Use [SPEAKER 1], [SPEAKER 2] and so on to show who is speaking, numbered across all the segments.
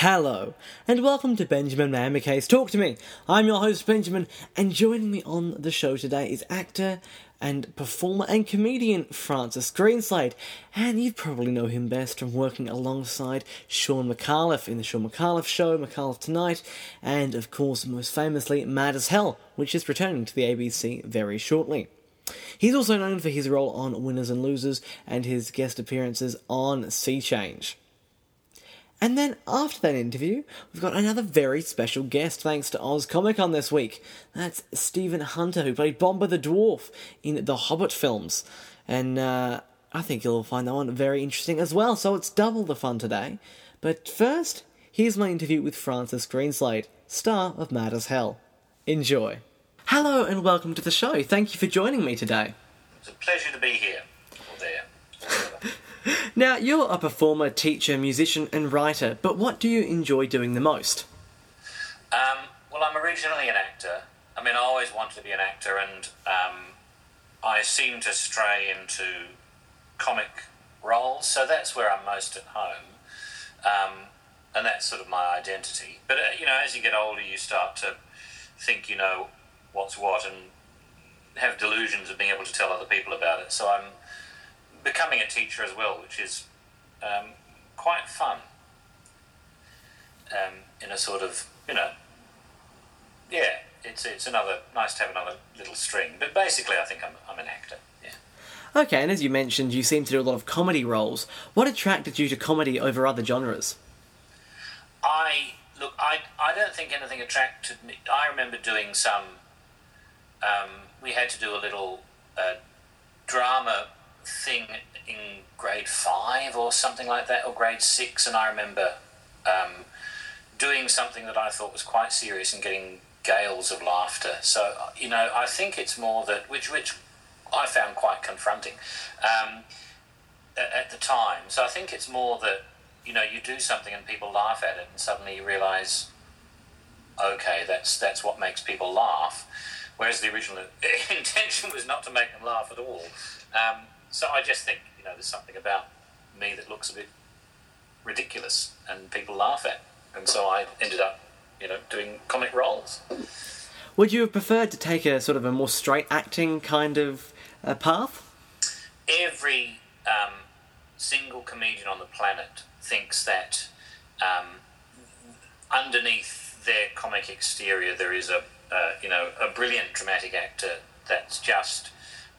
[SPEAKER 1] Hello, and welcome to Benjamin Maio Mackay's Talk to Me. I'm your host, Benjamin, and joining me on the show today is actor and performer and comedian Francis Greenslade. And you probably know him best from working alongside Shaun Micallef in The Shaun Micallef Show, Micallef Tonight, and of course, most famously, Mad as Hell, which is returning to the ABC very shortly. He's also known for his role on Winners and Losers and his guest appearances on Sea Change. And then after that interview, we've got another very special guest thanks to Oz Comic Con this week. That's Stephen Hunter, who played Bombur the Dwarf in the Hobbit films. And uh, I think you'll find that one very interesting as well, so it's double the fun today. But first, here's my interview with Francis Greenslade, star of Mad as Hell. Enjoy. Hello and welcome to the show. Thank you for joining me today.
[SPEAKER 2] It's a pleasure to be here.
[SPEAKER 1] Now, you're a performer, teacher, musician, and writer, but what do you enjoy doing the most?
[SPEAKER 2] um, well, I'm originally an actor. I mean, I always wanted to be an actor, and um, I seem to stray into comic roles, so that's where I'm most at home. Um, and that's sort of my identity. But, uh, you know, as you get older, you start to think you know what's what and have delusions of being able to tell other people about it. So I'm becoming a teacher as well, which is um, quite fun. Um, in a sort of, you know, yeah, it's it's another nice to have another little string. But basically, I think I'm I'm an actor. Yeah.
[SPEAKER 1] Okay, and as you mentioned, you seem to do a lot of comedy roles. What attracted you to comedy over other genres?
[SPEAKER 2] I look. I I don't think anything attracted me. I remember doing some. Um, we had to do a little uh, drama thing in grade five or something like that, or grade six, and I remember um, doing something that I thought was quite serious and getting gales of laughter. So you know, I think it's more that which which I found quite confronting um, at, at the time. So I think it's more that you know you do something and people laugh at it, and suddenly you realise, okay, that's that's what makes people laugh. Whereas the original intention was not to make them laugh at all. Um, so I just think you know there's something about me that looks a bit ridiculous and people laugh at, and so I ended up you know doing comic roles.
[SPEAKER 1] Would you have preferred to take a sort of a more straight acting kind of uh, path?
[SPEAKER 2] every um, single comedian on the planet thinks that um, underneath their comic exterior there is a uh, you know a brilliant dramatic actor that's just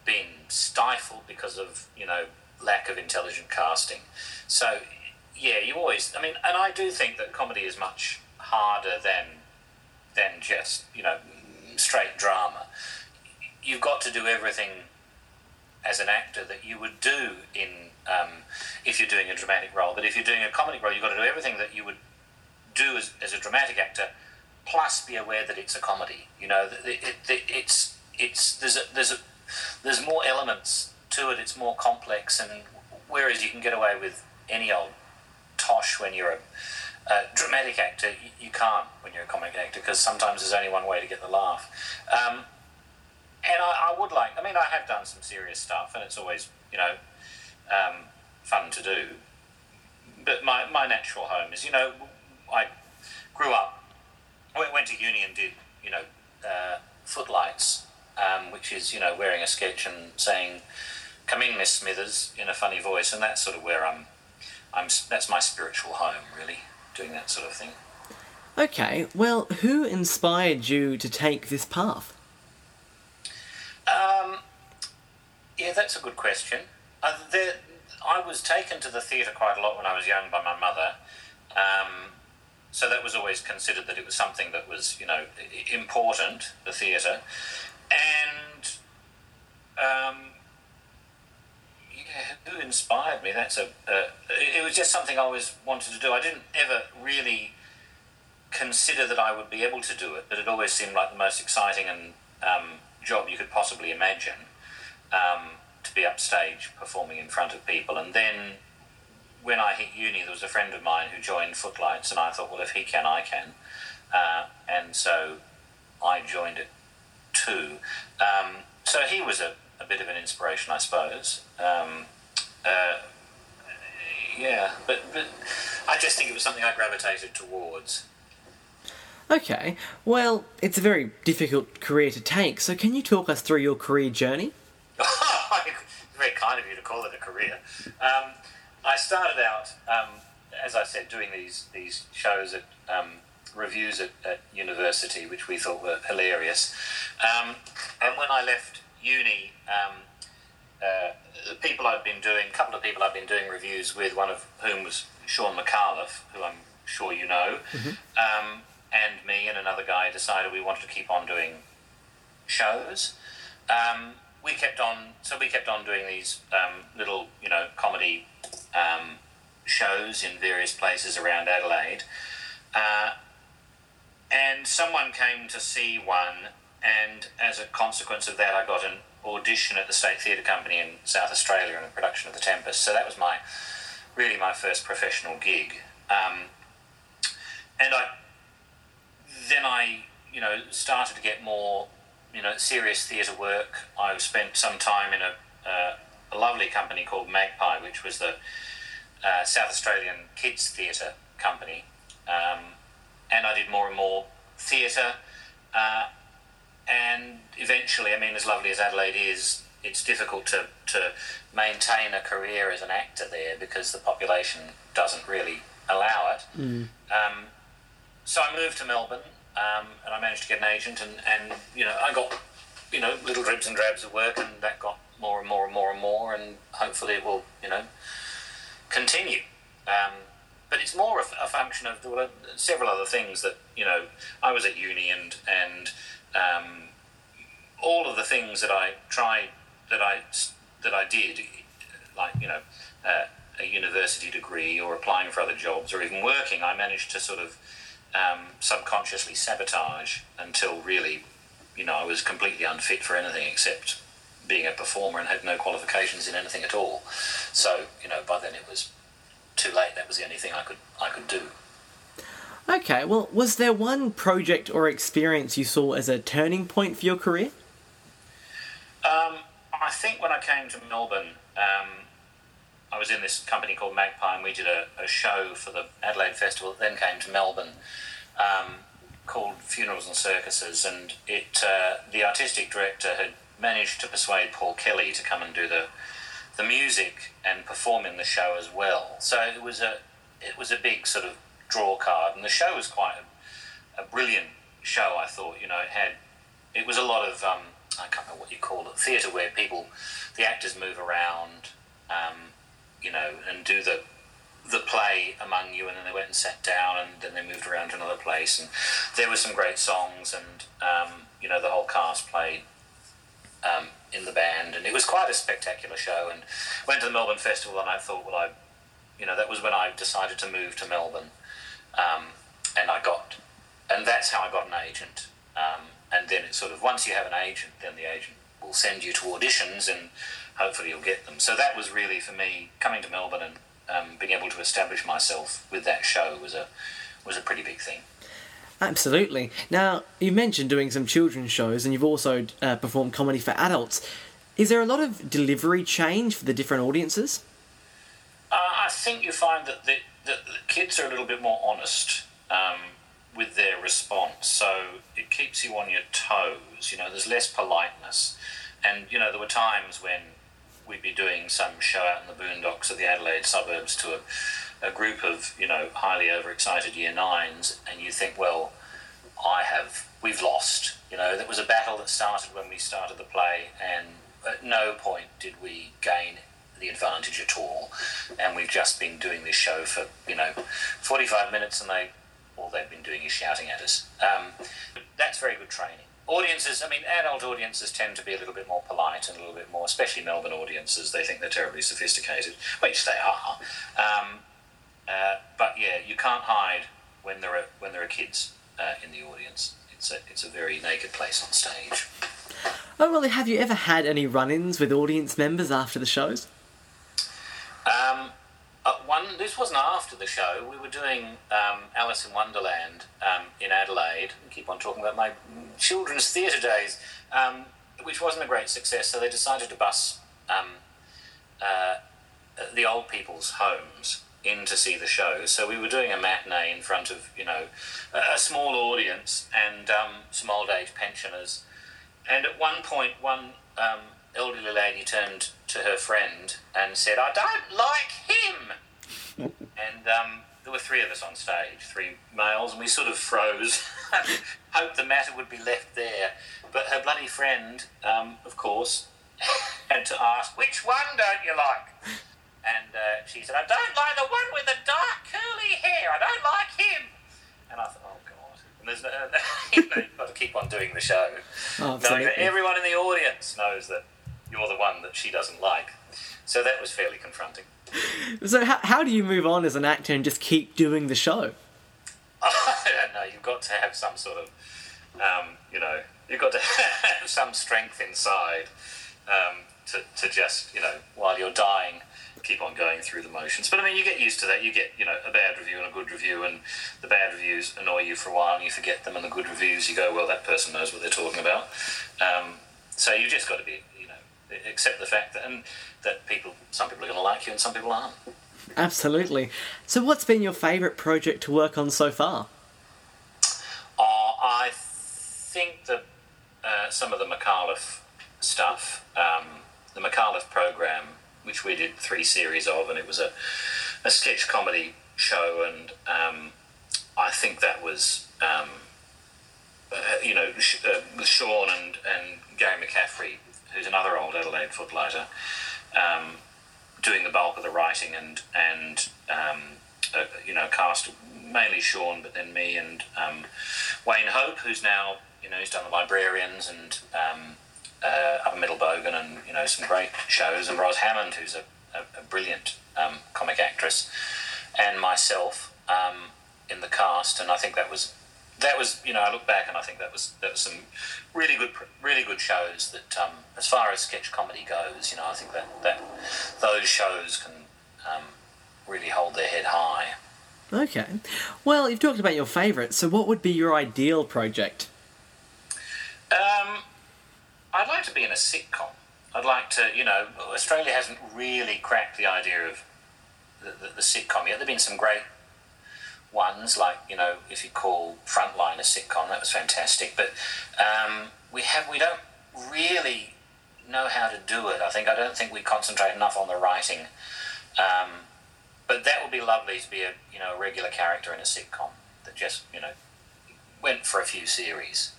[SPEAKER 2] been stifled because of you know lack of intelligent casting. So yeah, you always I mean, and I do think that comedy is much harder than than just you know straight drama. You've got to do everything as an actor that you would do in um, if you're doing a dramatic role. But if you're doing a comedy role, you've got to do everything that you would do as, as a dramatic actor, plus be aware that it's a comedy. You know, it, it, it, it's it's there's a, there's a, there's more elements to it. It's more complex, and whereas you can get away with any old tosh when you're a, a dramatic actor, you, you can't when you're a comic actor because sometimes there's only one way to get the laugh. Um, and I, I would like. I mean, I have done some serious stuff, and it's always you know um, fun to do. But my my natural home is you know I grew up, went, went to uni and did you know uh, footlights, um, which is you know wearing a sketch and saying "Come in, Miss Smithers" in a funny voice, and that's sort of where I'm. I'm that's my spiritual home, really, doing that sort of thing.
[SPEAKER 1] Okay, well, who inspired you to take this path?
[SPEAKER 2] Um, yeah, that's a good question. Uh, there, I was taken to the theatre quite a lot when I was young by my mother, um, so that was always considered that it was something that was, you know, important. The theatre, and um, yeah, who inspired me? That's a. Uh, it was just something I always wanted to do. I didn't ever really consider that I would be able to do it, but it always seemed like the most exciting and um, job you could possibly imagine um, to be upstage performing in front of people. And then when I hit uni, there was a friend of mine who joined Footlights, and I thought, well, if he can, I can. Uh, and so I joined it too. Um, so he was a, a bit of an inspiration, I suppose. Um, uh, yeah, but, but I just think it was something I gravitated towards.
[SPEAKER 1] Okay, well, it's a very difficult career to take, so can you talk us through your career journey?
[SPEAKER 2] very kind of you to call it a career. Um, I started out, um, as I said, doing these these shows at um, reviews at, at, university, which we thought were hilarious. Um, and when I left uni, um, uh, the people I'd been doing, a couple of people I'd been doing reviews with, one of whom was Shaun Micallef, who I'm sure you know, mm-hmm. Um, and me and another guy decided we wanted to keep on doing shows. Um, we kept on, so we kept on doing these um, little, you know, comedy um, shows in various places around Adelaide. Uh, and someone came to see one, and as a consequence of that, I got an audition at the State Theatre Company in South Australia in a production of The Tempest. So that was my really my first professional gig. Um, and I then I you know started to get more you know serious theatre work. I spent some time in a, uh, a lovely company called Magpie, which was the uh, South Australian kids theatre company, um, and I did more and more theatre. Uh, and eventually, I mean, as lovely as Adelaide is, it's difficult to, to maintain a career as an actor there because the population doesn't really allow it. Mm. Um, so I moved to Melbourne um, and I managed to get an agent, and, and you know I got you know little dribs and drabs of work, and that got more and more and more and more, and hopefully it will you know continue. Um, but it's more a, a function of several other things that you know I was at uni and and um, all of the things that I tried that I that I did, like you know. Uh, a university degree or applying for other jobs or even working, I managed to sort of um, subconsciously sabotage until really, you know, I was completely unfit for anything except being a performer and had no qualifications in anything at all. So, you know, by then it was too late. That was the only thing I could I could do.
[SPEAKER 1] Okay, well, was there one project or experience you saw as a turning point for your career?
[SPEAKER 2] Um, I think when I came to Melbourne, um, I was in this company called Magpie, and we did a, a show for the Adelaide Festival. That then came to Melbourne, um, called Funerals and Circuses, and it uh, the artistic director had managed to persuade Paul Kelly to come and do the the music and performing the show as well. So it was a it was a big sort of draw card, and the show was quite a, a brilliant show. I thought, you know, it had it was a lot of um, I can't remember what you call it, theatre where people, the actors move around. Um, you know, and do the the play among you, and then they went and sat down, and then they moved around to another place, and there were some great songs, and um, you know, the whole cast played um, in the band, and it was quite a spectacular show. And went to the Melbourne Festival, and I thought, well, I, you know, that was when I decided to move to Melbourne, um, and I got, and that's how I got an agent. Um, and then it sort of once you have an agent, then the agent will send you to auditions and hopefully you'll get them. So that was really for me coming to Melbourne and um, being able to establish myself with that show was a was a pretty big thing.
[SPEAKER 1] Absolutely. Now you mentioned doing some children's shows, and you've also uh, performed comedy for adults. Is there a lot of delivery change for the different audiences?
[SPEAKER 2] Uh, I think you find that the, the, kids are a little bit more honest um, with their response, so it keeps you on your toes. You know, there's less politeness, and you know there were times when we'd be doing some show out in the boondocks of the Adelaide suburbs to a, a group of, you know, highly overexcited year nines, and you think, well, I have, we've lost. You know, there was a battle that started when we started the play, and at no point did we gain the advantage at all. And we've just been doing this show for, you know, 45 minutes, and they, all they've been doing is shouting at us. Um, that's very good training audiences, I mean, adult audiences tend to be a little bit more polite and a little bit more, especially Melbourne audiences. They think they're terribly sophisticated, which they are. Um, uh, but yeah, you can't hide when there are when there are kids uh, in the audience. It's a it's a very naked place on stage.
[SPEAKER 1] Oh well, have you ever had any run-ins with audience members after the shows?
[SPEAKER 2] Um, uh, one, this wasn't after the show. We were doing um, Alice in Wonderland um, in Adelaide. I keep on talking about my children's theatre days, um, which wasn't a great success. So they decided to bus um, uh, the old people's homes in to see the show. So we were doing a matinee in front of you know a, small audience and um, some old age pensioners. And at one point, one um, elderly lady turned to her friend and said, "I don't like him." and um, there were three of us on stage, three males, and we sort of froze, hoped the matter would be left there. But her bloody friend, um, of course, had to ask, "Which one don't you like?" And uh, she said, I don't like the one with the dark curly hair. I don't like him. And I thought, oh, God. And there's no, you know, you've got to keep on doing the show.
[SPEAKER 1] Oh,
[SPEAKER 2] Knowing that everyone in the audience knows that you're the one that she doesn't like. So that was fairly confronting.
[SPEAKER 1] So how, how do you move on as an actor and just keep doing the show?
[SPEAKER 2] I don't know. You've got to have some sort of, um, you know, you've got to have some strength inside um, to, to just, you know, while you're dying, keep on going through the motions. But I mean, you get used to that. You get, you know, a bad review and a good review, and the bad reviews annoy you for a while, and you forget them, and the good reviews, you go, well, that person knows what they're talking about. Um, so you just got to be, you know, accept the fact that, and that people, some people are going to like you, and some people aren't.
[SPEAKER 1] Absolutely. So what's been your favourite project to work on so far?
[SPEAKER 2] Uh, I think that uh, some of the Micallef stuff, um, the Micallef program, which we did three series of, and it was a, a sketch comedy show, and um, I think that was, um, uh, you know, sh- uh, with Shaun and, and Gary McCaffrie, who's another old Adelaide footlighter, um, doing the bulk of the writing and and um, uh, you know cast mainly Shaun, but then me and um, Wayne Hope, who's now you know he's done the Librarians and um, uh, Upper Middle Bogan and you know some great shows, and Roz Hammond, who's a, a, a brilliant um, comic actress, and myself um, in the cast, and I think that was. That was, you know, I look back and I think that was that was some really good, really good shows. That, um, as far as sketch comedy goes, you know, I think that, that those shows can um, really hold their head high.
[SPEAKER 1] Okay. Well, you've talked about your favourite, so what would be your ideal project?
[SPEAKER 2] Um, I'd like to be in a sitcom. I'd like to, you know, Australia hasn't really cracked the idea of the, the, the sitcom yet. There've been some great ones, like you know, if you call Frontline a sitcom, that was fantastic. But um, we have we don't really know how to do it. I think I don't think we concentrate enough on the writing. Um, but that would be lovely to be a you know a regular character in a sitcom that just you know went for a few series.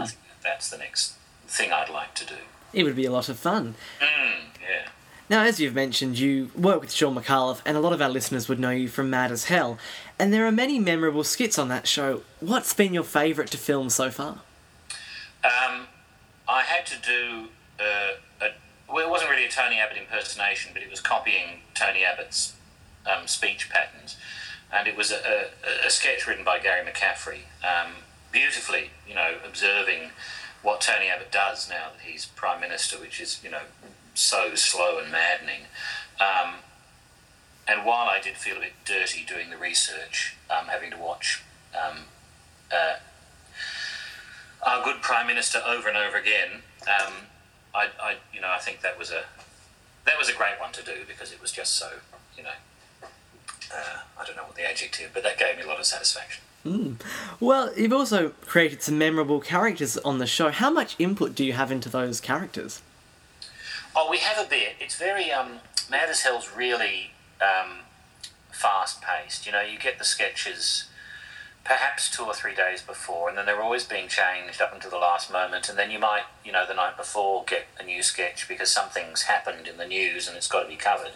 [SPEAKER 2] I think that's the next thing I'd like to do.
[SPEAKER 1] It would be a lot of fun.
[SPEAKER 2] Mm, yeah.
[SPEAKER 1] Now, as you've mentioned, you work with Shaun Micallef, and a lot of our listeners would know you from Mad as Hell, and there are many memorable skits on that show. What's been your favourite to film so far?
[SPEAKER 2] Um, I had to do uh, a, well, it wasn't really a Tony Abbott impersonation, but it was copying Tony Abbott's um, speech patterns, and it was a, a, a sketch written by Gary McCaffrie, um, beautifully, you know, observing what Tony Abbott does now that he's prime minister, which is you know so slow and maddening. Um, and while I did feel a bit dirty doing the research, um, having to watch um, uh, our good prime minister over and over again, um, I, I, you know, I think that was a that was a great one to do because it was just so, you know, uh, I don't know what the adjective, but that gave me a lot of satisfaction.
[SPEAKER 1] Well, you've also created some memorable characters on the show. How much input do you have into those characters?
[SPEAKER 2] Oh, we have a bit. It's very um, Mad as Hell's really um, fast paced. You know, you get the sketches perhaps two or three days before, and then they're always being changed up until the last moment. And then you might, you know, the night before get a new sketch because something's happened in the news and it's got to be covered.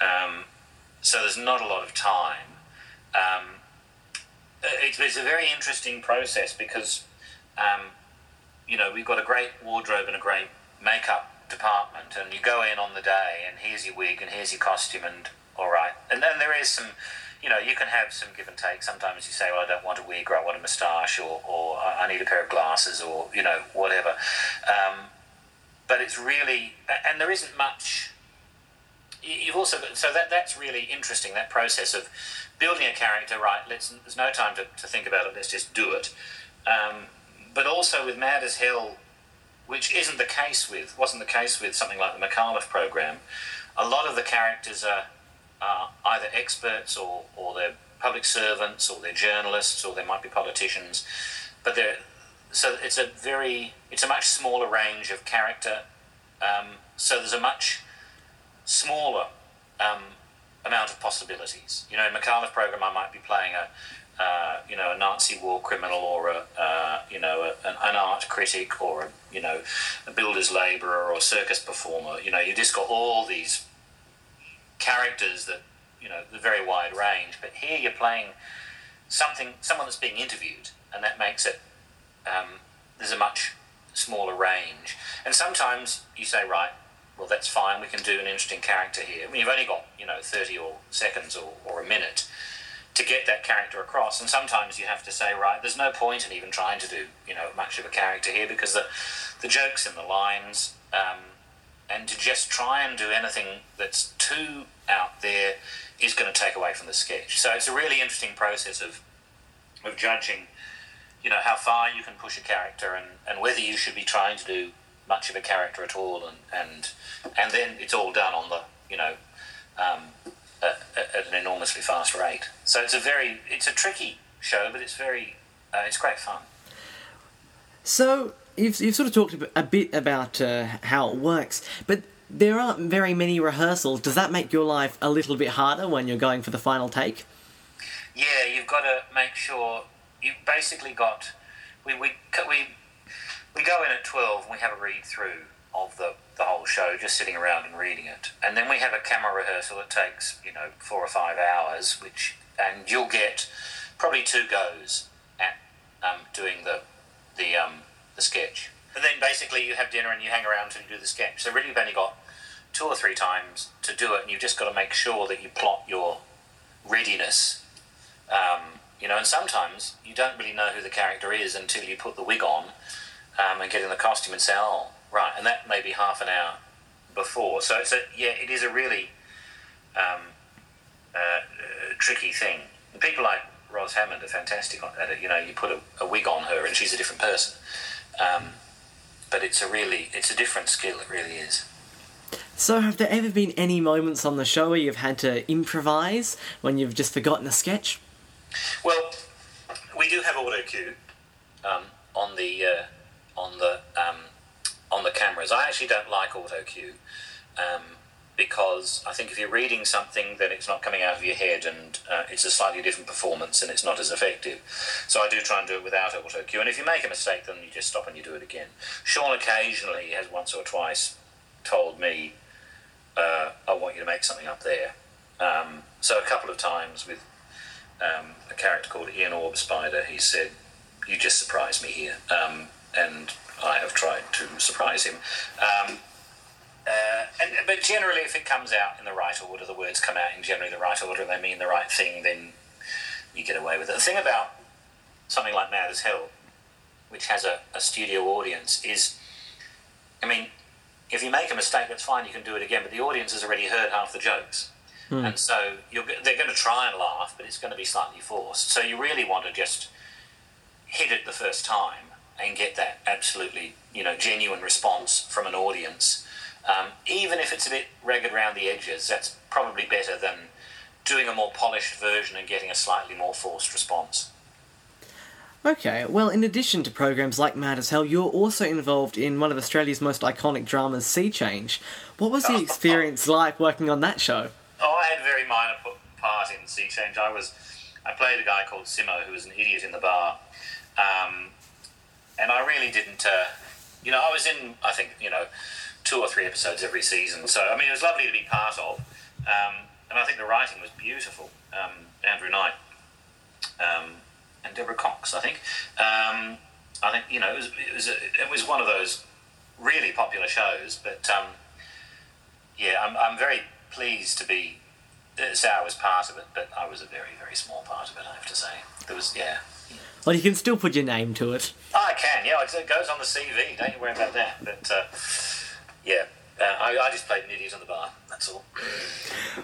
[SPEAKER 2] Um, so there's not a lot of time. Um, it's, it's a very interesting process because, um, you know, we've got a great wardrobe and a great makeup department, and you go in on the day, and here's your wig, and here's your costume, and all right. And then there is some, you know, you can have some give and take. Sometimes you say, well, I don't want a wig, or I want a moustache, or, or I need a pair of glasses, or, you know, whatever. Um, but it's really, and there isn't much you've also so that that's really interesting that process of building a character right let's there's no time to, to think about it let's just do it um, but also with mad as hell which isn't the case with wasn't the case with something like the Micallef program a lot of the characters are are either experts or, or they're public servants or they're journalists or they might be politicians, but they're so it's a very it's a much smaller range of character. Um, so there's a much smaller um, amount of possibilities. You know, in Micallef's program, I might be playing a uh, you know, a Nazi war criminal or a, uh, you know, a, an, an, art critic or a, you know, a builder's labourer or a circus performer. You know, you've just got all these characters that, you know, the very wide range. But here you're playing something, someone that's being interviewed, and that makes it. Um, there's a much smaller range, and sometimes you say, right, well, that's fine. We can do an interesting character here. I mean, you've only got you know thirty or seconds or, or a minute to get that character across. And sometimes you have to say, right, there's no point in even trying to do, you know, much of a character here because the, the jokes and the lines, um, and to just try and do anything that's too out there is going to take away from the sketch. So it's a really interesting process of, of judging, you know, how far you can push a character and, and whether you should be trying to do much of a character at all. And, and, and then it's all done on the, you know, um, at, at, an enormously fast rate. So it's a very it's a tricky show, but it's very uh, it's great fun.
[SPEAKER 1] So you've you've sort of talked a bit about uh, how it works, but there aren't very many rehearsals. Does that make your life a little bit harder when you're going for the final take?
[SPEAKER 2] Yeah, you've got to make sure you've basically got we we we we go in at twelve and we have a read through of the, the whole show, just sitting around and reading it. And then we have a camera rehearsal that takes, you know, four or five hours, which and you'll get probably two goes at um, doing the the um, the sketch. And then basically you have dinner and you hang around until you do the sketch. So really you've only got two or three times to do it, and you've just got to make sure that you plot your readiness. Um, you know, and sometimes you don't really know who the character is until you put the wig on um, and getting the costume and say, "Oh, Right, and that may be half an hour before. So it's a yeah, it is a really um, uh, uh, tricky thing. People like Roz Hammond are fantastic at it. You know, you put a, a wig on her and she's a different person. Um, but it's a really it's a different skill. It really is.
[SPEAKER 1] So, have there ever been any moments on the show where you've had to improvise when you've just forgotten a sketch?
[SPEAKER 2] Well, we do have auto cue um, on the uh, on the um, on the cameras. I actually don't like auto cue um, because I think if you're reading something, then it's not coming out of your head and uh, it's a slightly different performance and it's not as effective. So I do try and do it without auto cue. And if you make a mistake, then you just stop and you do it again. Shaun occasionally has once or twice told me, uh, I want you to make something up there. Um, so a couple of times with um, a character called Ian Orb Spider, he said, You just surprised me here. Um, and I have tried to surprise him. Um, uh, and, but generally, if it comes out in the right order, the words come out in generally the right order, and they mean the right thing, then you get away with it. The thing about something like Mad as Hell, which has a, a studio audience, is, I mean, if you make a mistake, that's fine, you can do it again, but the audience has already heard half the jokes. Hmm. And so they're going to try and laugh, but it's going to be slightly forced. So you really want to just hit it the first time and get that absolutely you know genuine response from an audience, um, even if it's a bit ragged around the edges. That's probably better than doing a more polished version and getting a slightly more forced response.
[SPEAKER 1] Okay, well, in addition to programs like Mad as Hell, you're also involved in one of Australia's most iconic dramas, Sea Change. What was the experience like working on that show?
[SPEAKER 2] Oh, I had a very minor part in Sea Change. I was, I played a guy called Simo, who was an idiot in the bar, um, and I really didn't. Uh, you know, I was in I think you know two or three episodes every season, so I mean it was lovely to be part of, um, and I think the writing was beautiful. Um, Andrew Knight um, and Deborah Cox, I think. Um, I think you know it was it was, a, it was one of those really popular shows, but um, yeah, I'm I'm very pleased to be. Say I was part of it, but I was a very, very small part of it. I have to say, there was, yeah,
[SPEAKER 1] well, you can still put your name to it.
[SPEAKER 2] Oh, I can, yeah. It goes on the CV. Don't you worry about that. But uh, yeah, uh, I, I, just played an idiot on the bar. That's all.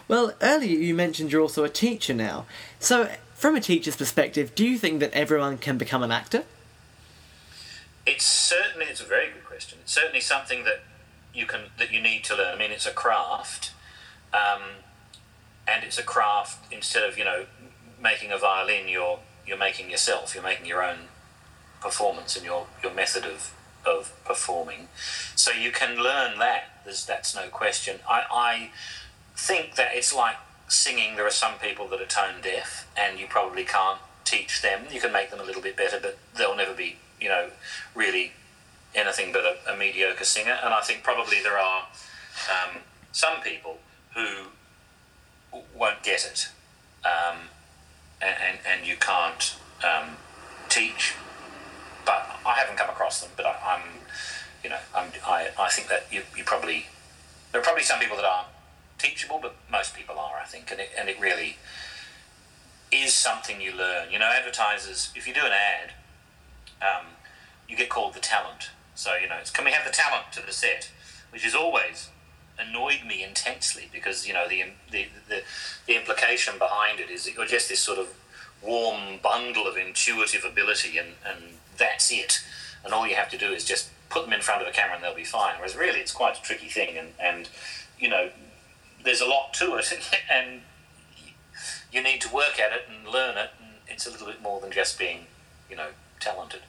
[SPEAKER 1] Well, earlier you mentioned you're also a teacher now. So, from a teacher's perspective, do you think that everyone can become an actor?
[SPEAKER 2] It's certainly it's a very good question. It's certainly something that you can that you need to learn. I mean, it's a craft. Um, and it's a craft. Instead of you know making a violin, you're you're making yourself. You're making your own performance and your your method of of performing. So you can learn that. There's, that's no question. I, I think that it's like singing. There are some people that are tone deaf, and you probably can't teach them. You can make them a little bit better, but they'll never be, you know, really anything but a, a mediocre singer. And I think probably there are um, some people who won't get it, um, and, and, and you can't um, teach. But I haven't come across them. But I, am you know, I'm, I I think that you, you probably there are probably some people that aren't teachable, but most people are, I think, and it and it really is something you learn. You know, advertisers, if you do an ad, um, you get called the talent. So you know, it's can we have the talent to the set, which is always annoyed me intensely because you know the the the, the implication behind it is that you're just this sort of warm bundle of intuitive ability, and and that's it. And all you have to do is just put them in front of a camera and they'll be fine. Whereas really, it's quite a tricky thing, and and you know, there's a lot to it, and you need to work at it and learn it, and it's a little bit more than just being, you know, talented.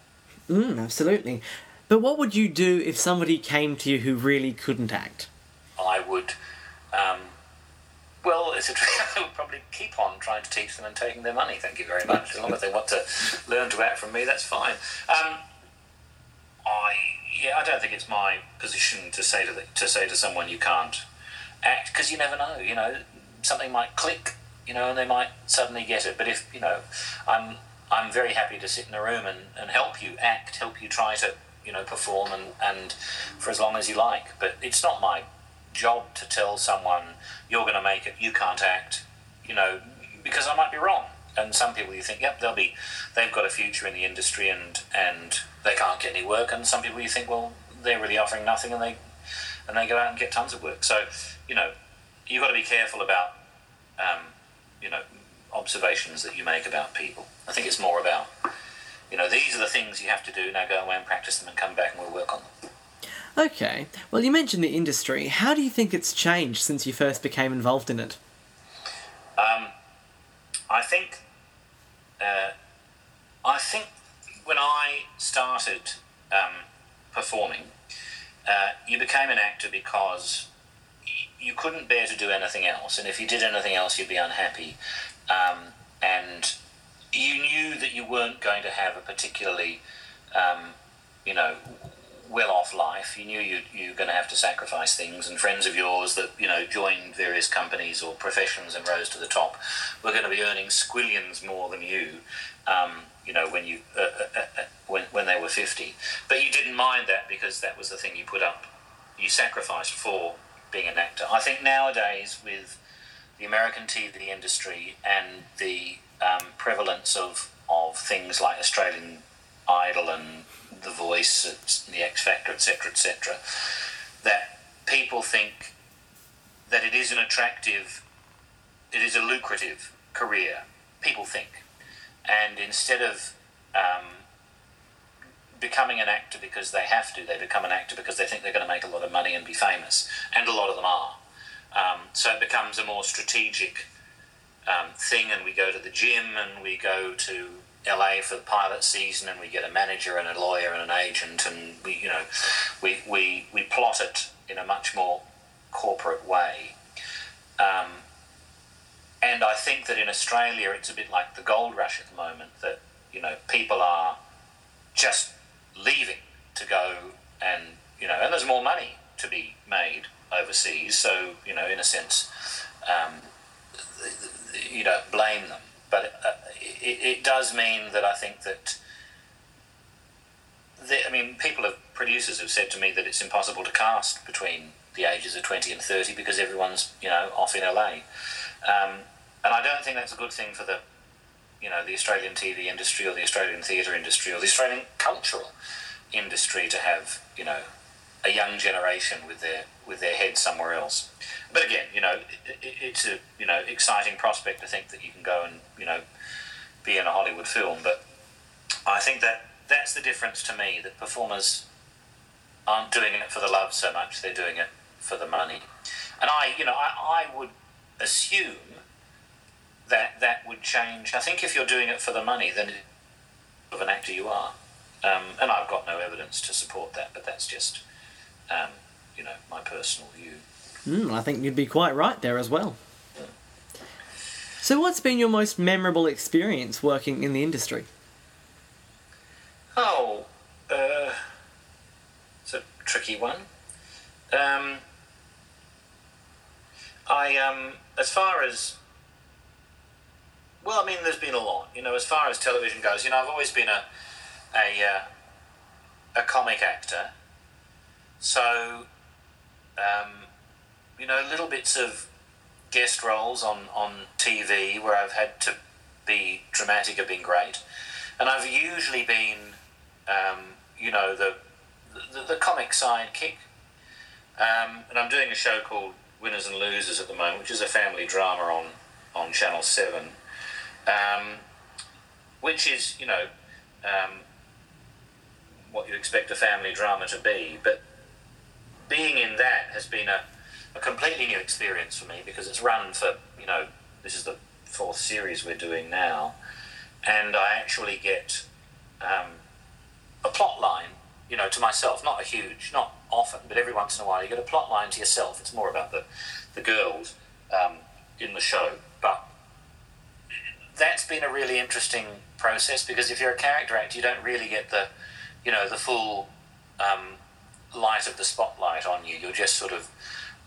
[SPEAKER 1] Mm, absolutely. But what would you do if somebody came to you who really couldn't act?
[SPEAKER 2] I would, um, well, it's a I would probably keep on trying to teach them and taking their money. Thank you very much. As long as they want to learn to act from me, that's fine. Um, I yeah, I don't think it's my position to say to the, to say to someone you can't act because you never know. You know, something might click. You know, and they might suddenly get it. But if you know, I'm I'm very happy to sit in a room and, and help you act, help you try to you know perform and, and for as long as you like. But it's not my job to tell someone you're going to make it, you can't act. You know, because I might be wrong. And some people you think, yep, they'll be, they've got a future in the industry and and they can't get any work. And some people you think, well, they're really offering nothing and they and they go out and get tons of work. So, you know, you've got to be careful about, um, you know, observations that you make about people. I think it's more about, you know, these are the things you have to do. Now go away and practice them and come back and we'll work on them.
[SPEAKER 1] Okay. Well, you mentioned the industry. How do you think it's changed since you first became involved in it?
[SPEAKER 2] Um, I think. Uh, I think when I started um, performing, uh, you became an actor because you couldn't bear to do anything else, and if you did anything else, you'd be unhappy. Um, and you knew that you weren't going to have a particularly, um, you know, well-off life. You knew you you were going to have to sacrifice things, and friends of yours that you know joined various companies or professions and rose to the top were going to be earning squillions more than you. Um, you know when you uh, uh, uh, uh, when when they were fifty, but you didn't mind that because that was the thing you put up, you sacrificed for being an actor. I think nowadays with the American TV industry and the um, prevalence of of things like Australian Idol and The Voice, The X Factor, etc., etc., that people think that it is an attractive, it is a lucrative career. People think, and instead of um, becoming an actor because they have to, they become an actor because they think they're going to make a lot of money and be famous, and a lot of them are. Um, so it becomes a more strategic um, thing, and we go to the gym and we go to LA for the pilot season, and we get a manager and a lawyer and an agent, and we, you know, we we, we plot it in a much more corporate way. Um, and I think that in Australia, it's a bit like the gold rush at the moment. That you know, people are just leaving to go and you know, and there's more money to be made overseas. So you know, in a sense, um, you don't blame them, but uh, it, it, does mean that I think that. I mean, people have producers have said to me that it's impossible to cast between the ages of twenty and thirty because everyone's you know off in LA, um, and I don't think that's a good thing for the you know the Australian TV industry or the Australian theatre industry or the Australian cultural industry to have you know a young generation with their with their head somewhere else. But again, you know, it, it's a you know exciting prospect to think that you can go and you know be in a Hollywood film. But I think that that's the difference to me that performers aren't doing it for the love so much; they're doing it for the money. And I, you know, I, I would assume that that would change. I think if you're doing it for the money, then of an actor you are. Um, and I've got no evidence to support that, but that's just, um, you know, my personal view.
[SPEAKER 1] Mm, I think you'd be quite right there as well. So, what's been your most memorable experience working in the industry?
[SPEAKER 2] Oh, uh, it's a tricky one. Um, I, um, as far as, well, I mean, there's been a lot. You know, as far as television goes, you know, I've always been a, a, uh, a comic actor. So, um, you know, little bits of guest roles on, on TV where I've had to be dramatic have been great. And I've usually been, um, you know, the, the, the comic sidekick. Um, and I'm doing a show called Winners and Losers at the moment, which is a family drama on, on Channel 7, um, which is, you know, um, what you expect a family drama to be. But being in that has been a, a completely new experience for me because it's run for, you know, this is the fourth series we're doing now. And I actually get um, a plot line, you know, to myself, not a huge, not often, but every once in a while you get a plot line to yourself. It's more about the, the girls um, in the show. But that's been a really interesting process because if you're a character actor, you don't really get the, you know, the full um, light of the spotlight on you. You're just sort of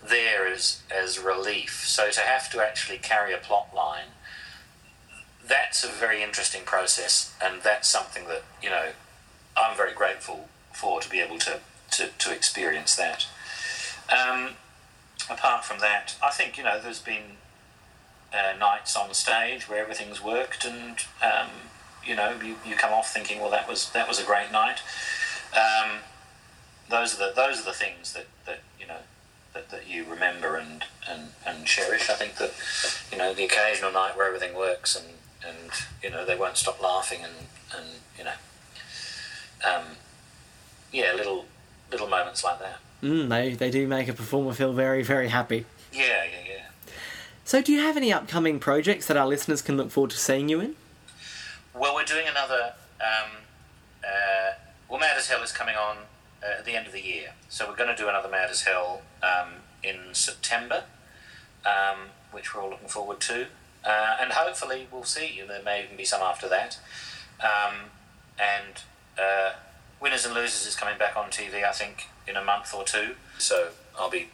[SPEAKER 2] there as as relief. So to have to actually carry a plot line, that's a very interesting process, and that's something that you know I'm very grateful for to be able to to, to experience that. Um, apart from that, I think you know there's been uh, nights on stage where everything's worked, and um, you know you, you come off thinking, well, that was that was a great night. Um, those are the those are the things that, that you know that, that you remember and, and, and cherish. I think that you know the occasional night where everything works and, and you know they won't stop laughing and, and you know um, yeah little little moments like that.
[SPEAKER 1] Mm, they they do make a performer feel very very happy.
[SPEAKER 2] Yeah, yeah, yeah.
[SPEAKER 1] So, do you have any upcoming projects that our listeners can look forward to seeing you in?
[SPEAKER 2] Well, we're doing another. Um, uh, well, Mad as Hell is coming on uh, at the end of the year, so we're going to do another Mad as Hell um, in September, um, which we're all looking forward to, uh, and hopefully we'll see. You. There may even be some after that, um, and uh, Winners and Losers is coming back on TV, I think, in a month or two. So I'll be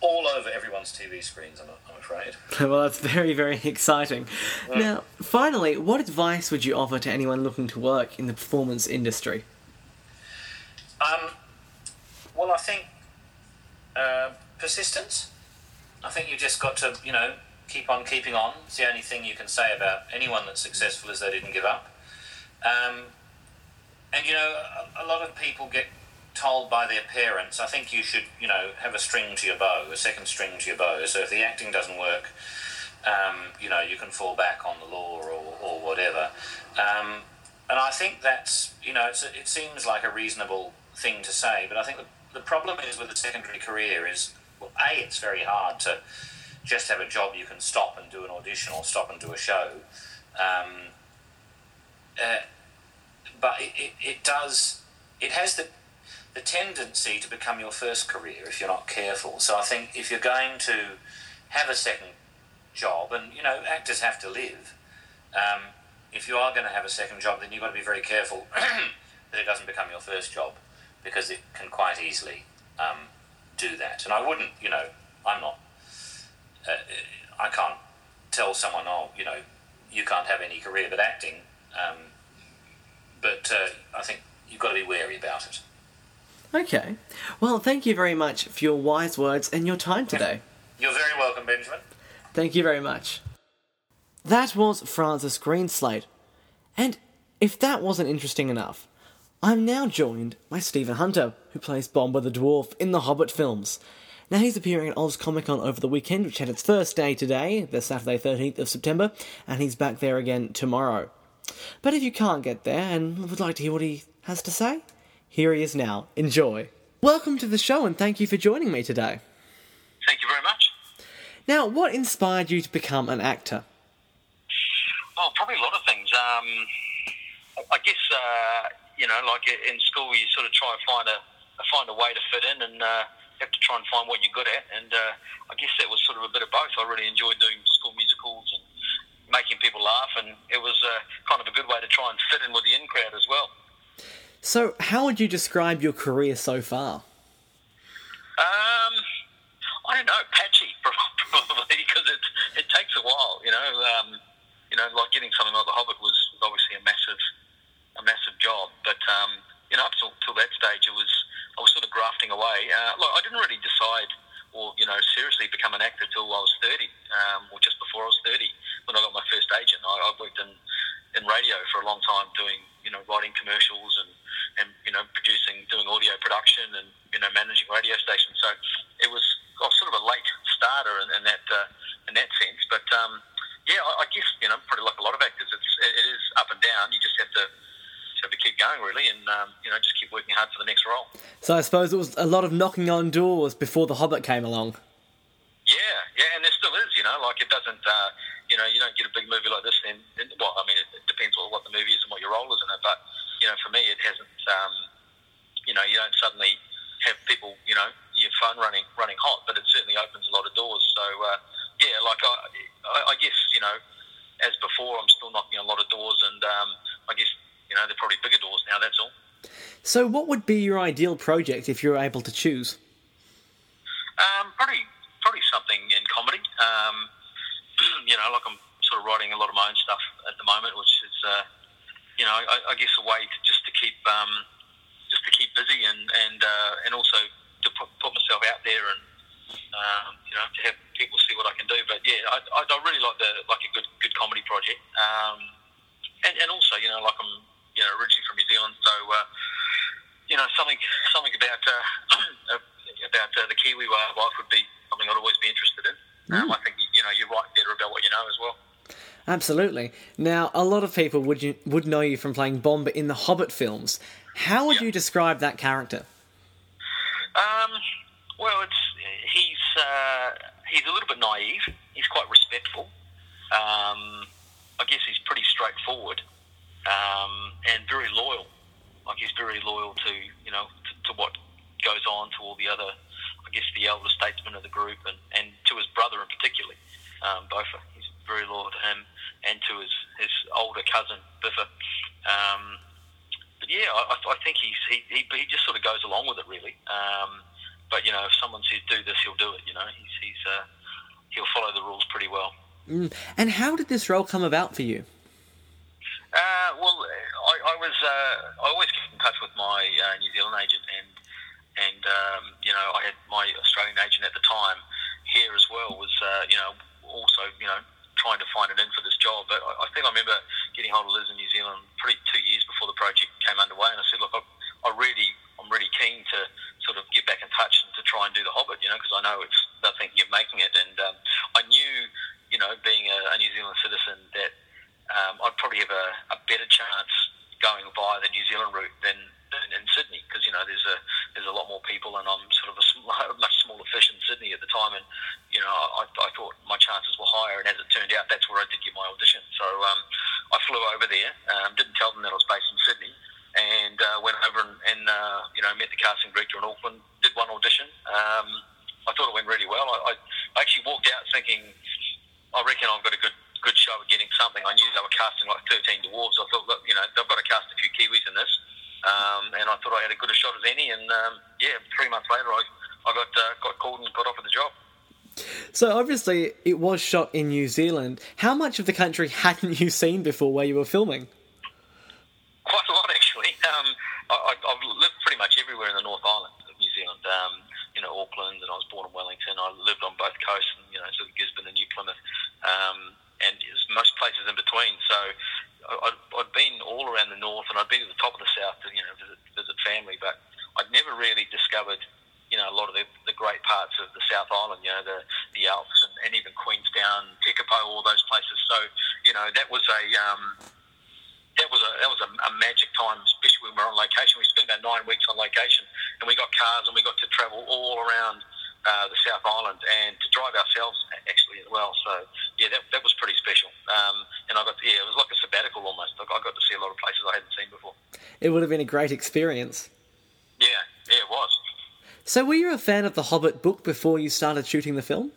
[SPEAKER 2] all over everyone's TV screens, I'm, I'm afraid.
[SPEAKER 1] well, that's very, very exciting. Now, finally, what advice would you offer to anyone looking to work in the performance industry?
[SPEAKER 2] Um, well, I think uh, persistence. I think you just got to, you know, keep on keeping on. It's the only thing you can say about anyone that's successful is they didn't give up. Um, and you know, a, a lot of people get told by their parents, I think you should, you know, have a string to your bow, a second string to your bow. So if the acting doesn't work, um, you know, you can fall back on the law or, or whatever. Um, and I think that's, you know, it seems like a reasonable thing to say, but I think the, the problem is with a secondary career is, well, A, it's very hard to just have a job you can stop and do an audition or stop and do a show. Um, uh, but it, it, it does, it has the the tendency to become your first career if you're not careful. So I think if you're going to have a second job, and you know, actors have to live. Um, if you are going to have a second job, then you've got to be very careful that it doesn't become your first job because it can quite easily um, do that. And I wouldn't, you know, I'm not, uh, I can't tell someone, oh, you know, you can't have any career but acting. Um, but uh, I think you've got to be wary about it.
[SPEAKER 1] Okay. Well, thank you very much for your wise words and your time today.
[SPEAKER 2] You're very welcome, Benjamin.
[SPEAKER 1] Thank you very much. That was Francis Greenslade. And if that wasn't interesting enough, I'm now joined by Stephen Hunter, who plays Bombur the Dwarf in the Hobbit films. Now, he's appearing at Oz Comic Con over the weekend, which had its first day today, the Saturday 13th of September, and he's back there again tomorrow. But if you can't get there and would like to hear what he has to say, here he is now. Enjoy. Welcome to the show, and thank you for joining me today.
[SPEAKER 2] Thank you very much.
[SPEAKER 1] Now, what inspired you to become an actor?
[SPEAKER 3] Oh, probably a lot of things. Um, I guess uh, you know, like in school, you sort of try and find a find a way to fit in, and uh, have to try and find what you're good at. And uh, I guess that was sort of a bit of both. I really enjoyed doing school musicals and making people laugh, and it was uh, kind of a good way to try and fit in with the in crowd as well.
[SPEAKER 1] So, how would you describe your career so far?
[SPEAKER 3] Um, I don't know, patchy probably because it it takes a while. You know, um, you know, like getting something like The Hobbit was, was obviously a massive a massive job, but um, you know, up till, till that stage, it was I was sort of grafting away. Uh, look, I didn't really decide or you know seriously become an actor till I was 30, um, or just before I was 30 when I got my first agent. I, I worked in in radio for a long time, doing you know writing commercials and and you know producing, doing audio production, and you know managing radio stations. So it was, I was sort of a late starter in, in that uh, in that sense, but. Um, yeah, I, I guess you know, pretty like a lot of actors, it's it, is up and down. You just have to have to keep going, really, and um, you know, just keep working hard for the next role.
[SPEAKER 1] So I suppose it was a lot of knocking on doors before The Hobbit came along.
[SPEAKER 3] Yeah, yeah, and there still is. You know, like it doesn't. Uh, you know, you don't get a big movie like this. Then, well, I mean, it, it depends on what the movie is and what your role is in it. But you know, for me, it hasn't. Um, you know, you don't suddenly have people. You know, your phone running running hot, but it certainly opens a lot of doors. So. Uh, yeah, like I, I, I guess you know, as before, I'm still knocking a lot of doors, and um, I guess you know they're probably bigger doors now. That's all.
[SPEAKER 1] So, what would be your ideal project if you were able to choose?
[SPEAKER 3] Um, probably, probably something in comedy. Um, you know, like I'm sort of writing a lot of my own stuff at the moment, which is, uh, you know, I, I guess a way to just to keep, um, just to keep busy and and uh, and also to put, put myself out there and um, you know to have people see what I can do. But yeah, I, I, I really like the like a good good comedy project, um, and, and also you know like I'm you know originally from New Zealand, so uh, you know something something about uh, about uh, the Kiwi life would be something I'd always be interested in. Um, I think you know you write better about what you know as well.
[SPEAKER 1] Absolutely. Now, a lot of people would you, would know you from playing Bombur in the Hobbit films. How would you describe that character?
[SPEAKER 3] Um, well, it's he's uh, he's a little bit naive. He's quite respectful. Um, I guess he's pretty straightforward um, and very loyal. Like he's very loyal to you know to, to what goes on to all the other, I guess the elder statesmen of the group and, and to his brother in particular, um, Bofur. He's very loyal to him and to his, his older cousin Bifur. Um, but yeah, I, I think he's he, he, he just sort of goes along with it really. Um, but you know, if someone says do this, he'll do it. You know, he's he's uh, he'll follow the rules pretty well.
[SPEAKER 1] Mm. And how did this role come about for you?
[SPEAKER 3] Uh, well, I, I was uh, I always kept in touch with my uh, New Zealand agent, and and um, you know I had my Australian agent at the time here as well was uh, you know also you know trying to find it in for this job. But I, I think I remember getting hold of Liz in New Zealand pretty two years before the project came underway, and I said, look, I, I really I'm really keen to sort of get back in touch and to try and do the Hobbit, you know, because I know it's they're thinking of making it, and um, I knew you know being a, a New Zealand citizen that um, I'd probably have a, a better chance going via the New Zealand route than, than in Sydney because you know there's a there's a lot more people and I'm sort of a, sm- much smaller fish in Sydney at the time and you know I, I thought my chances were higher and as it turned out that's where I did get my audition so um, I flew over there um, didn't tell them that I was based in Sydney and uh, went over and, and uh, you know met the casting director in Auckland did one audition um, I thought it went really well I, I actually walked out thinking I reckon I've got a good good shot at getting something. I knew they were casting like 13 dwarves. I thought, look, you know, they've got to cast a few Kiwis in this. Um, and I thought I had a good a shot as any. And um, yeah, three months later, I, I got uh, got called and got offered the job.
[SPEAKER 1] So obviously it was shot in New Zealand. How much of the country hadn't you seen before where you were filming?
[SPEAKER 3] Quite a lot, actually. Um, I, I, I've lived pretty much everywhere in the North Island of New Zealand. Um, you know, Auckland, and I was born in Wellington. I lived on both coasts, and you know, sort of Gisborne and New Plymouth, um, and there's most places in between. So I, I'd, I'd been all around the north, and I'd been to the top of the south to you know visit, visit family, but I'd never really discovered you know a lot of the, the great parts of the South Island. You know, the the Alps and, and even Queenstown, Tekapo, all those places. So you know, that was a um, that was a that was a, a magic time, especially when we were on location. We spent about nine weeks on location, and we got cars and we got to travel all around uh, the South Island and to drive ourselves actually as well. So yeah, that, that was pretty special. Um, and I got yeah, it was like a sabbatical almost. I got to see a lot of places I hadn't seen before.
[SPEAKER 1] It would have been a great experience.
[SPEAKER 3] Yeah, yeah, it was.
[SPEAKER 1] So were you a fan of the Hobbit book before you started shooting the film?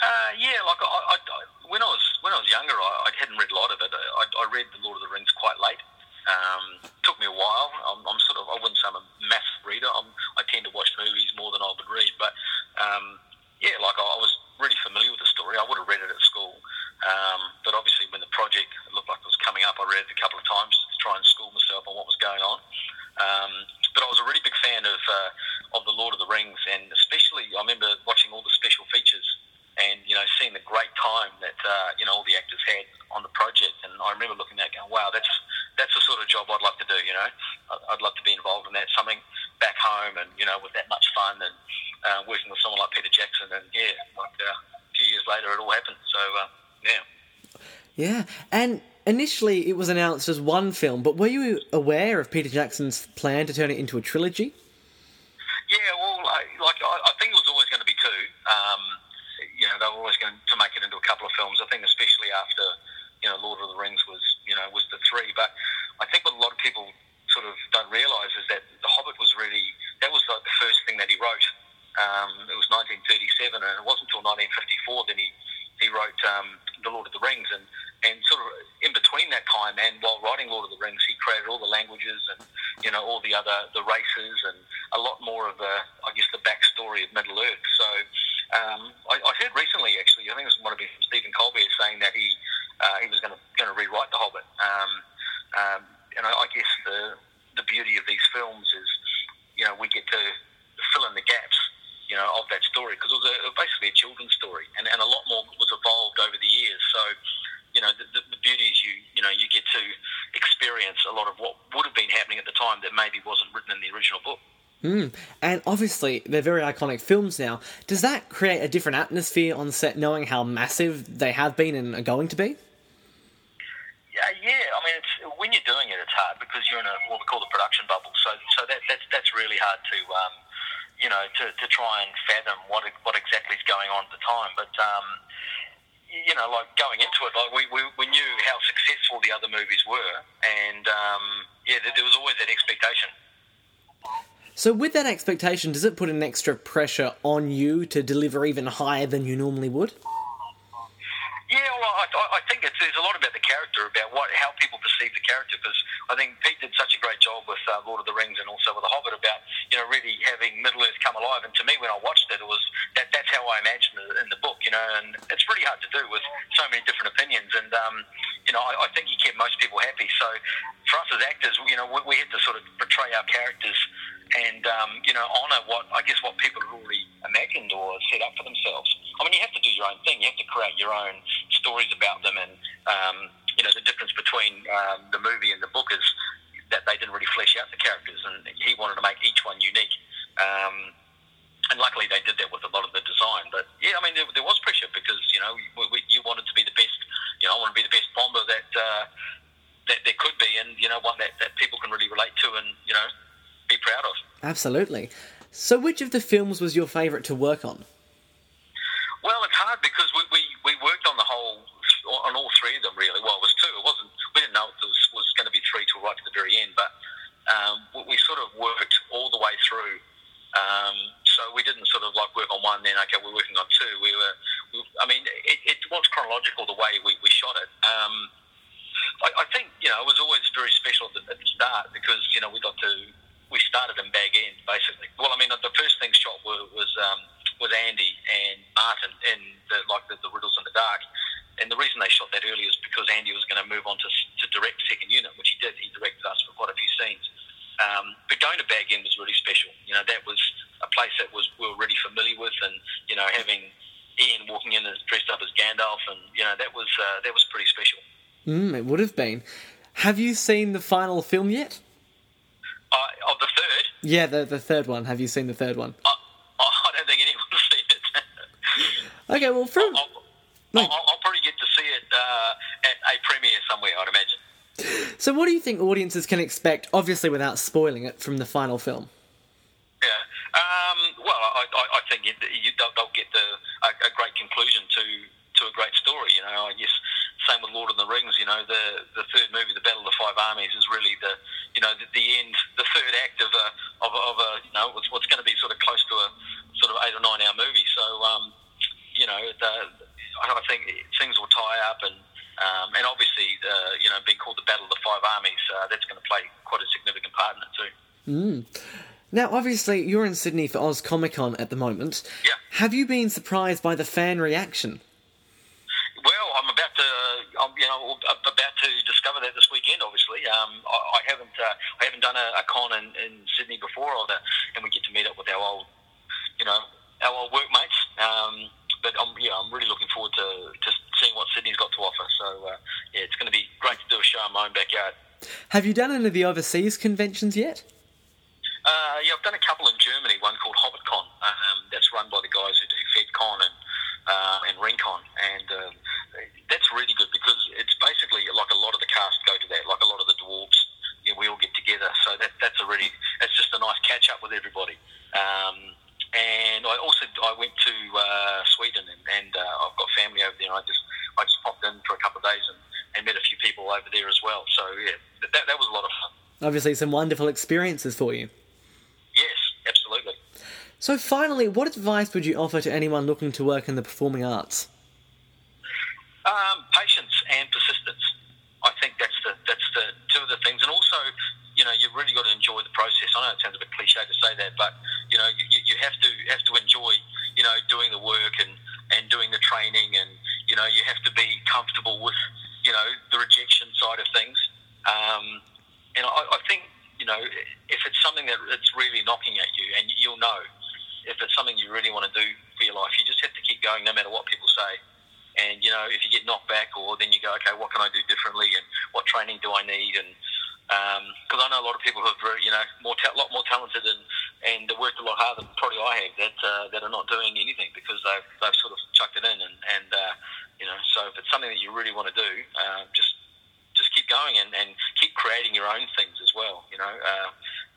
[SPEAKER 3] Uh, yeah, like I, I, I, when I was when I was younger, I, I hadn't read a lot of it. I, I read the Lord of the Rings quite late. Um, took me a while. I'm, I'm sort of I wouldn't say I'm a massive reader. I'm, I tend to watch movies more than I would read, but um, yeah, like I, I was really familiar with the story. I would have read it at school, um, but obviously when the project looked like it was coming up, I read it a couple of times to try and school myself on what was going on. Um, but I was a really big fan of uh, of the Lord of the Rings, and especially I remember watching all the special features and you know seeing the great time that uh, you know all the actors had on the project. And I remember looking at that, going, "Wow, that's that's the sort of job I'd love to do." You know, I'd love to be involved in that. Something back home, and you know, with that much fun, and uh, working with someone like Peter Jackson. And yeah, like uh, a few years later, it all happened. So uh, yeah.
[SPEAKER 1] Yeah, and initially it was announced as one film, but were you aware of Peter Jackson's plan to turn it into a trilogy?
[SPEAKER 3] Yeah, well, I, like I, I think it was always going to be two. Um, you know, they were always going to make it into a couple of films. I think, especially after you know, Lord of the Rings was you know was the three. But I think what a lot of people sort of don't realise is that The Hobbit was really that was like the first thing that he wrote. Um, it was 1937, and it wasn't until 1954 that he he wrote um, The Lord of the Rings, and and sort of in between that time and while writing Lord of the Rings, he created all the languages and you know all the other the races and a lot more of the I guess the backstory of Middle Earth. So um, I, I heard recently actually I think it was one of Stephen Colbert saying that he uh, he was going to going to rewrite The Hobbit. Um, um, and I, I guess the the beauty of these films is you know we get to fill in the gaps you know, of that story because it was a, basically a children's story, and, and a lot more was evolved over the years. So, you know, the, the, the beauty is you, you know, you get to experience a lot of what would have been happening at the time that maybe wasn't written in the original book.
[SPEAKER 1] Mm. And obviously, they're very iconic films now. Does that create a different atmosphere on set, knowing how massive they have been and are going to be?
[SPEAKER 3] Yeah, yeah. I mean, it's, when you're doing it, it's hard because you're in a what we call the production bubble. So, so that, that's that's really hard to. Um, you know, to, to try and fathom what what exactly is going on at the time. But um, you know, like going into it, like we, we, we knew how successful the other movies were, and um, yeah, there, there was always that expectation.
[SPEAKER 1] So, with that expectation, does it put an extra pressure on you to deliver even higher than you normally would?
[SPEAKER 3] Yeah, well, I, I think it's, there's a lot about the character, about what how people perceive the character. Because I think Pete did such a great job with uh, Lord of the Rings and also with The Hobbit about you know really having Middle Earth come alive. And to me, when I watched it, it was that that's how I imagined it in the book. You know, and it's pretty hard to do with so many different opinions. And um, you know, I, I think he kept most people happy. So for us as actors, you know, we, we had to sort of portray our characters and um, you know honour what I guess what people had already imagined or set up for themselves. I mean, you have to do your own thing. You have to create your own stories about them, and um, you know the difference between um, the movie and the book is that they didn't really flesh out the characters, and he wanted to make each one unique. Um, and luckily, they did that with a lot of the design. But yeah, I mean, there, there was pressure because you know we, we, you wanted to be the best. You know, I want to be the best Bombur that uh, that there could be, and you know, one that, that people can really relate to, and you know, be proud of.
[SPEAKER 1] Absolutely. So, which of the films was your favourite to work on?
[SPEAKER 3] Well, it's hard because we, we, we worked on the whole on all three of them really. Well, it was two. It wasn't. We didn't know it was, was going to be three till right to the very end, but um, we sort of worked all the way through. Um, so we didn't sort of like work on one, then okay, we're working on two. We were. We, I mean, it, it was chronological the way we, we shot it. Um, I, I think you know it was always very special at the, at the start because you know we got to we started in Bag End basically. Well, I mean the first thing shot was was, um, was Andy and Martin in the, like the, the Riddles in the Dark. And the reason they shot that early is because Andy was going to move on to, to direct Second Unit, which he did. He directed us for quite a few scenes. Um, but going to Bag End was really special. You know, that was a place that was we were really familiar with, and you know, having Ian walking in as dressed up as Gandalf, and you know, that was uh, that was pretty special.
[SPEAKER 1] Mm, it would have been. Have you seen the final film yet?
[SPEAKER 3] Uh, of the third?
[SPEAKER 1] Yeah, the the third one. Have you seen the third one?
[SPEAKER 3] Uh, I don't think anyone's seen it.
[SPEAKER 1] okay, well, from
[SPEAKER 3] I'll, I'll, I'll, I'll, probably get to see it uh, at a premiere somewhere. I'd imagine.
[SPEAKER 1] So, what do you think audiences can expect? Obviously, without spoiling it, from the final film.
[SPEAKER 3] Think you, they'll, they'll get the a, a great conclusion to to a great story. You know, I guess same with Lord of the Rings. You know, the the third movie, The Battle of the Five Armies, is really the you know the, the end, the third act of a of a, of a you know what's, what's going to be sort of close to a sort of eight or nine hour movie. So um, you know, the, I think things will tie up and. Um, and obviously, uh, you know, being called the Battle of the Five Armies, uh, that's going to play quite a significant part in it too.
[SPEAKER 1] Mm. Now, obviously, you're in Sydney for Oz Comic Con at the moment.
[SPEAKER 3] Yeah.
[SPEAKER 1] Have you been surprised by the fan reaction?
[SPEAKER 3] Well, I'm about to, I'm, you know, about to discover that this weekend. Obviously, um, I, I, haven't, uh, I haven't done a, a con in, in, Sydney before, or the, and we get to meet up with our old, you know, our old workmates. Um, but I'm, yeah, I'm really looking forward to, to seeing what Sydney's got to offer. So, uh, yeah, it's going to be great to do a show in my own backyard.
[SPEAKER 1] Have you done any of the overseas conventions yet?
[SPEAKER 3] Uh, yeah, I've done a couple in Germany. One called HobbitCon. Um, that's run by the guys who do FedCon and uh, and and um, that's really good because it's basically like a lot of the cast go to that, like a lot of the dwarves. You know, we all get together, so that that's a really that's just a nice catch up with everybody. Um, and I also I went to uh, Sweden and, and uh, I've got family over there. I just I just popped in for a couple of days and, and met a few people over there as well. So yeah, that that was a lot of fun.
[SPEAKER 1] Obviously, some wonderful experiences for you. So, finally, what advice would you offer to anyone looking to work in the performing arts?
[SPEAKER 3] Um, patience and persistence. I think that's the that's the two of the things, and also, you know, you've really got to enjoy the process. I know it sounds a bit cliche to say that, but you know, you, you have to have to enjoy, you know, doing the work and and doing the training, and you know, you have to be comfortable with, you know, the rejection side of things. Um, and I, I think, you know, if it's something that it's really knocking at you, and you'll know if it's something you really want to do for your life, you just have to keep going no matter what people say. And you know, if you get knocked back, or then you go, okay, what can I do differently, and what training do I need, and because um, I know a lot of people who are very, you know, more a ta- lot more talented and and worked a lot harder than probably I have that uh, that are not doing anything because they've they've sort of chucked it in, and and uh, you know, so if it's something that you really want to do, uh, just just keep going and, and keep creating your own things as well. You know, uh,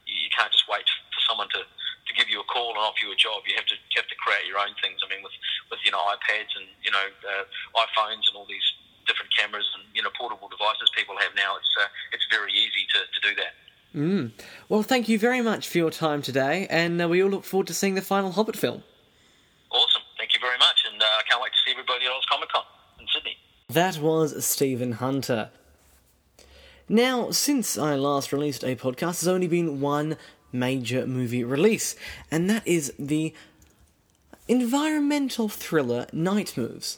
[SPEAKER 3] you, you can't just wait for someone to to give you a call and offer you a job. You have to you have to create your own things. I mean, with with you know iPads and you know uh, iPhones and all these different cameras and you know portable devices people have now, it's uh, it's very easy to, to do that.
[SPEAKER 1] Mm. Well, thank you very much for your time today, and uh, we all look forward to seeing the final Hobbit film.
[SPEAKER 3] Awesome, thank you very much, and uh, I can't wait to see everybody at Oz Comic Con in Sydney.
[SPEAKER 1] That was Stephen Hunter. Now, since I last released a podcast, there's only been one major movie release, and that is the environmental thriller Night Moves.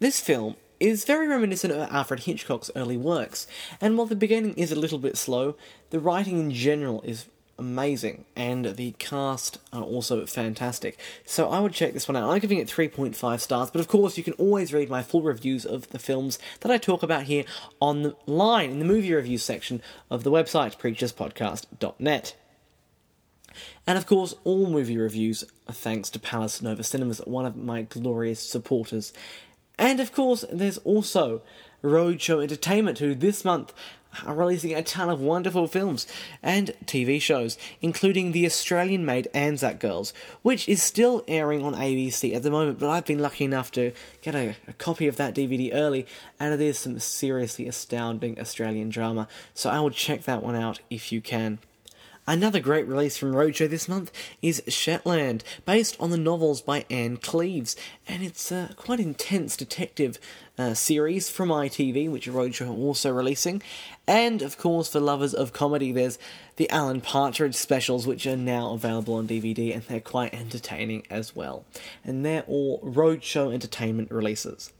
[SPEAKER 1] This film is very reminiscent of Alfred Hitchcock's early works, and while the beginning is a little bit slow, the writing in general is amazing, and the cast are also fantastic. So I would check this one out. I'm giving it 3.5 stars, but of course, you can always read my full reviews of the films that I talk about here online in the movie review section of the website, preacherspodcast.net. And of course, all movie reviews are thanks to Palace Nova Cinemas, one of my glorious supporters. And of course, there's also Roadshow Entertainment, who this month are releasing a ton of wonderful films and TV shows, including the Australian made Anzac Girls, which is still airing on ABC at the moment, but I've been lucky enough to get a, a, copy of that DVD early, and it is some seriously astounding Australian drama, so I will check that one out if you can. Another great release from Roadshow this month is Shetland, based on the novels by Ann Cleeves, and it's a quite intense detective uh, series from ITV, which Roadshow are also releasing. And of course, for lovers of comedy, there's the Alan Partridge specials, which are now available on DVD, and they're quite entertaining as well. And they're all Roadshow Entertainment releases.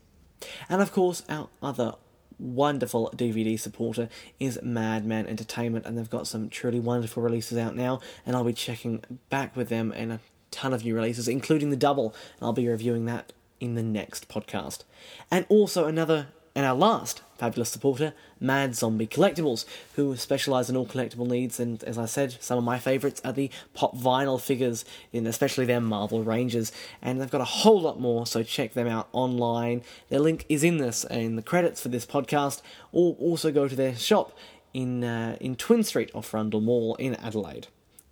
[SPEAKER 1] And of course, our other wonderful DVD supporter is Madman Entertainment, and they've got some truly wonderful releases out now, and I'll be checking back with them in a ton of new releases, including the double, and I'll be reviewing that in the next podcast. And also another and our last fabulous supporter, Mad Zombie Collectables, who specialise in all collectible needs. And as I said, some of my favourites are the pop vinyl figures, in especially their Marvel ranges. And they've got a whole lot more, so check them out online. Their link is in this in the credits for this podcast, or also go to their shop in uh, in Twin Street off Rundle Mall in Adelaide.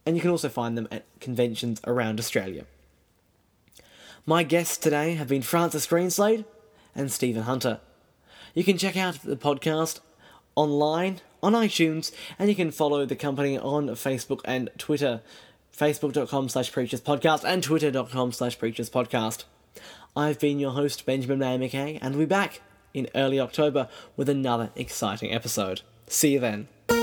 [SPEAKER 1] And you can also find them at conventions around Australia. My guests today have been Francis Greenslade and Stephen Hunter. You can check out the podcast online on iTunes, and you can follow the company on Facebook and Twitter, facebook.com slash preachers podcast and twitter.com slash preachers podcast. I've been your host, Benjamin Maio Mackay, and we'll be back in early October with another exciting episode. See you then.